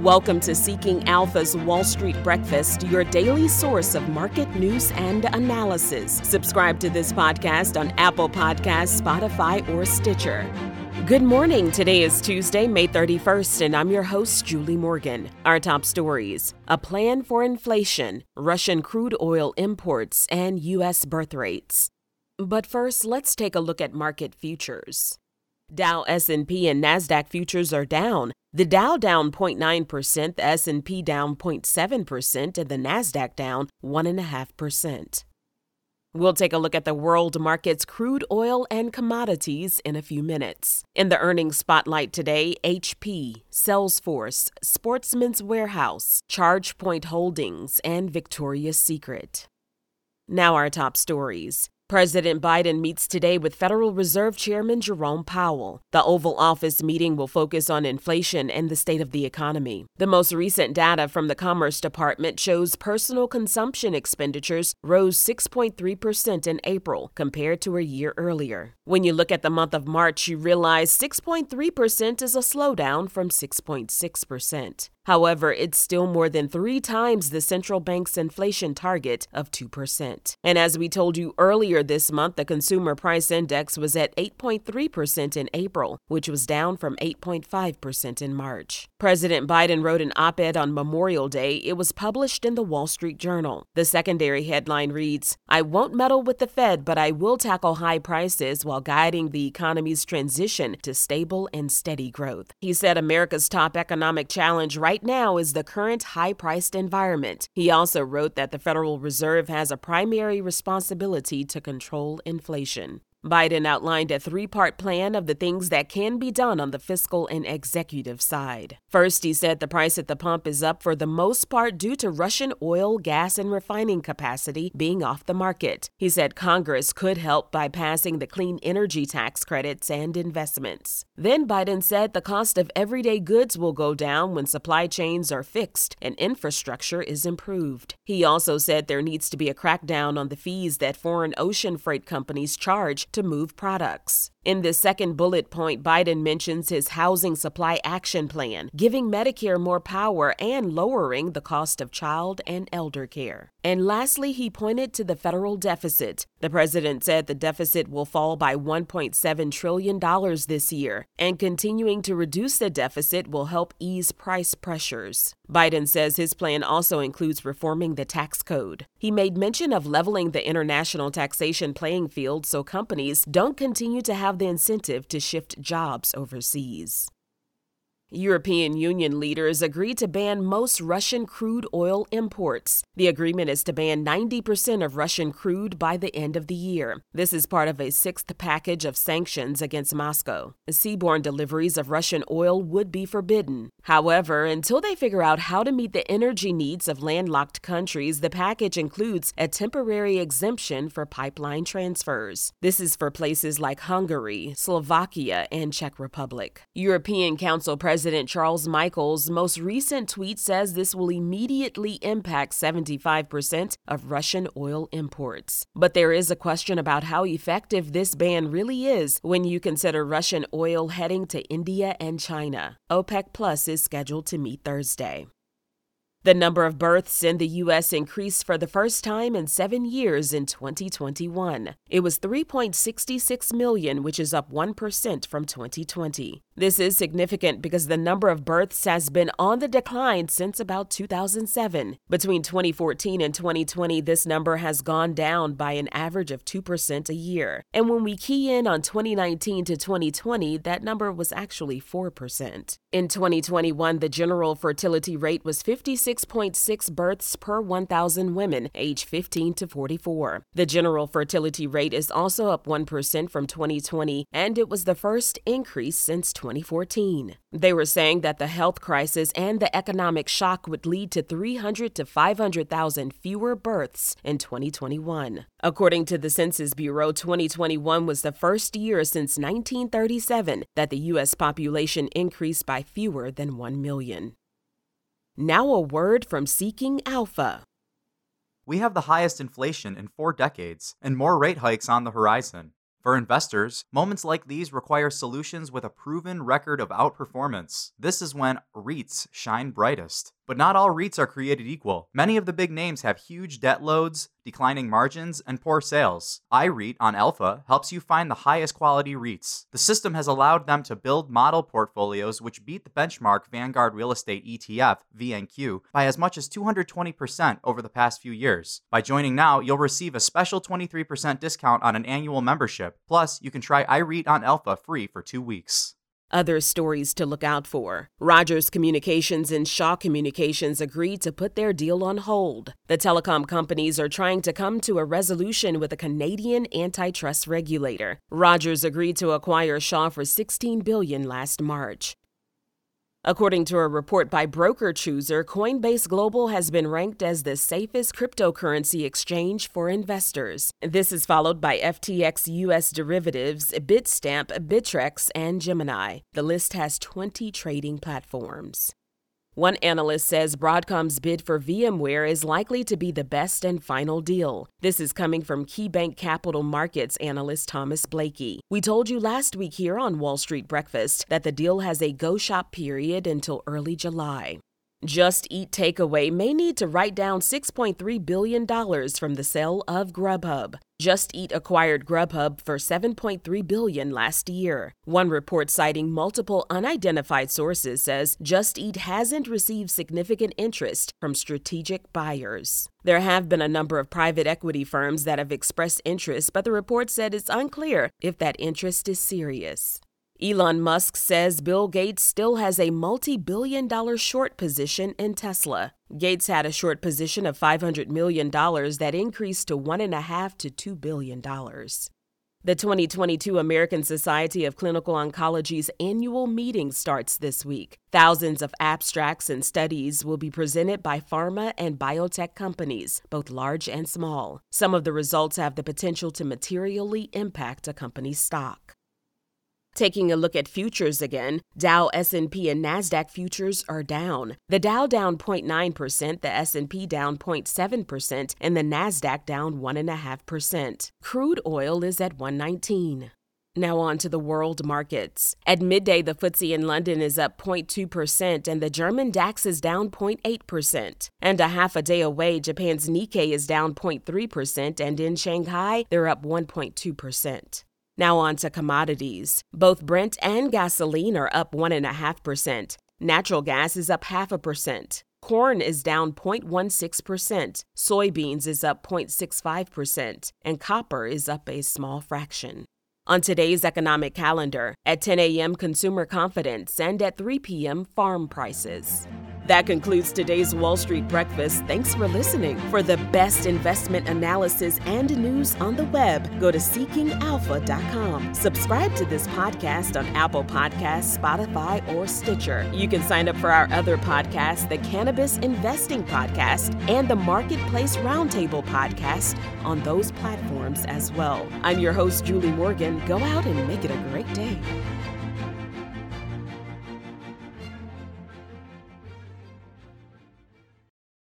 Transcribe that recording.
Welcome to Seeking Alpha's Wall Street Breakfast, your daily source of market news and analysis. Subscribe to this podcast on Apple Podcasts, Spotify, or Stitcher. Good morning. Today is Tuesday, May 31st, and I'm your host, Julie Morgan. Our top stories a plan for inflation, Russian crude oil imports, and U.S. birth rates. But first, let's take a look at market futures. Dow, S&P and Nasdaq futures are down. The Dow down 0.9%, the S&P down 0.7%, and the Nasdaq down 1.5%. We'll take a look at the world markets, crude oil, and commodities in a few minutes. In the earnings spotlight today, HP, Salesforce, Sportsman's Warehouse, ChargePoint Holdings, and Victoria's Secret. Now, our top stories. President Biden meets today with Federal Reserve Chairman Jerome Powell. The Oval Office meeting will focus on inflation and the state of the economy. The most recent data from the Commerce Department shows personal consumption expenditures rose 6.3% in April compared to a year earlier. When you look at the month of March, you realize 6.3% is a slowdown from 6.6%. However, it's still more than three times the central bank's inflation target of 2%. And as we told you earlier this month, the Consumer Price Index was at 8.3% in April, which was down from 8.5% in March. President Biden wrote an op ed on Memorial Day. It was published in the Wall Street Journal. The secondary headline reads I won't meddle with the Fed, but I will tackle high prices while guiding the economy's transition to stable and steady growth. He said America's top economic challenge right now is the current high priced environment. He also wrote that the Federal Reserve has a primary responsibility to control inflation. Biden outlined a three part plan of the things that can be done on the fiscal and executive side. First, he said the price at the pump is up for the most part due to Russian oil, gas, and refining capacity being off the market. He said Congress could help by passing the clean energy tax credits and investments. Then Biden said the cost of everyday goods will go down when supply chains are fixed and infrastructure is improved. He also said there needs to be a crackdown on the fees that foreign ocean freight companies charge to move products. In this second bullet point, Biden mentions his housing supply action plan, giving Medicare more power and lowering the cost of child and elder care. And lastly, he pointed to the federal deficit. The president said the deficit will fall by $1.7 trillion this year, and continuing to reduce the deficit will help ease price pressures. Biden says his plan also includes reforming the tax code. He made mention of leveling the international taxation playing field so companies don't continue to have the incentive to shift jobs overseas. European Union leaders agreed to ban most Russian crude oil imports. The agreement is to ban 90% of Russian crude by the end of the year. This is part of a sixth package of sanctions against Moscow. Seaborne deliveries of Russian oil would be forbidden. However, until they figure out how to meet the energy needs of landlocked countries, the package includes a temporary exemption for pipeline transfers. This is for places like Hungary, Slovakia, and Czech Republic. European Council President President Charles Michel's most recent tweet says this will immediately impact 75% of Russian oil imports. But there is a question about how effective this ban really is when you consider Russian oil heading to India and China. OPEC Plus is scheduled to meet Thursday. The number of births in the U.S. increased for the first time in seven years in 2021. It was 3.66 million, which is up 1% from 2020. This is significant because the number of births has been on the decline since about 2007. Between 2014 and 2020, this number has gone down by an average of 2% a year. And when we key in on 2019 to 2020, that number was actually 4%. In 2021, the general fertility rate was 56.6 births per 1,000 women aged 15 to 44. The general fertility rate is also up 1% from 2020, and it was the first increase since 2014. They were saying that the health crisis and the economic shock would lead to 300 to 500,000 fewer births in 2021. According to the Census Bureau, 2021 was the first year since 1937 that the U.S. population increased by fewer than 1 million. Now, a word from Seeking Alpha. We have the highest inflation in four decades and more rate hikes on the horizon. For investors, moments like these require solutions with a proven record of outperformance. This is when REITs shine brightest. But not all REITs are created equal. Many of the big names have huge debt loads, declining margins, and poor sales. iREIT on Alpha helps you find the highest quality REITs. The system has allowed them to build model portfolios which beat the benchmark Vanguard Real Estate ETF, VNQ, by as much as 220% over the past few years. By joining now, you'll receive a special 23% discount on an annual membership. Plus, you can try iREIT on Alpha free for two weeks. Other stories to look out for. Rogers Communications and Shaw Communications agreed to put their deal on hold. The telecom companies are trying to come to a resolution with a Canadian antitrust regulator. Rogers agreed to acquire Shaw for 16 billion last March. According to a report by BrokerChooser, Coinbase Global has been ranked as the safest cryptocurrency exchange for investors. This is followed by FTX US derivatives, Bitstamp, Bittrex, and Gemini. The list has 20 trading platforms. One analyst says Broadcom's bid for VMware is likely to be the best and final deal. This is coming from KeyBanc Capital Markets analyst Thomas Blakey. We told you last week here on Wall Street Breakfast that the deal has a go shop period until early July. Just Eat Takeaway may need to write down $6.3 billion from the sale of Grubhub. Just Eat acquired Grubhub for 7.3 billion last year. One report citing multiple unidentified sources says Just Eat hasn't received significant interest from strategic buyers. There have been a number of private equity firms that have expressed interest, but the report said it's unclear if that interest is serious. Elon Musk says Bill Gates still has a multi billion dollar short position in Tesla. Gates had a short position of $500 million that increased to $1.5 to $2 billion. The 2022 American Society of Clinical Oncology's annual meeting starts this week. Thousands of abstracts and studies will be presented by pharma and biotech companies, both large and small. Some of the results have the potential to materially impact a company's stock. Taking a look at futures again, Dow, S&P and Nasdaq futures are down. The Dow down 0.9%, the S&P down 0.7%, and the Nasdaq down 1.5%. Crude oil is at 119. Now on to the world markets. At midday, the FTSE in London is up 0.2% and the German DAX is down 0.8%. And a half a day away, Japan's Nikkei is down 0.3% and in Shanghai, they're up 1.2%. Now on to commodities. Both Brent and gasoline are up 1.5%. Natural gas is up half a percent. Corn is down 0.16%, soybeans is up 0.65%, and copper is up a small fraction. On today's economic calendar, at 10 a.m., consumer confidence, and at 3 p.m., farm prices. That concludes today's Wall Street Breakfast. Thanks for listening. For the best investment analysis and news on the web, go to seekingalpha.com. Subscribe to this podcast on Apple Podcasts, Spotify, or Stitcher. You can sign up for our other podcasts, the Cannabis Investing Podcast and the Marketplace Roundtable Podcast, on those platforms as well. I'm your host, Julie Morgan. Go out and make it a great day.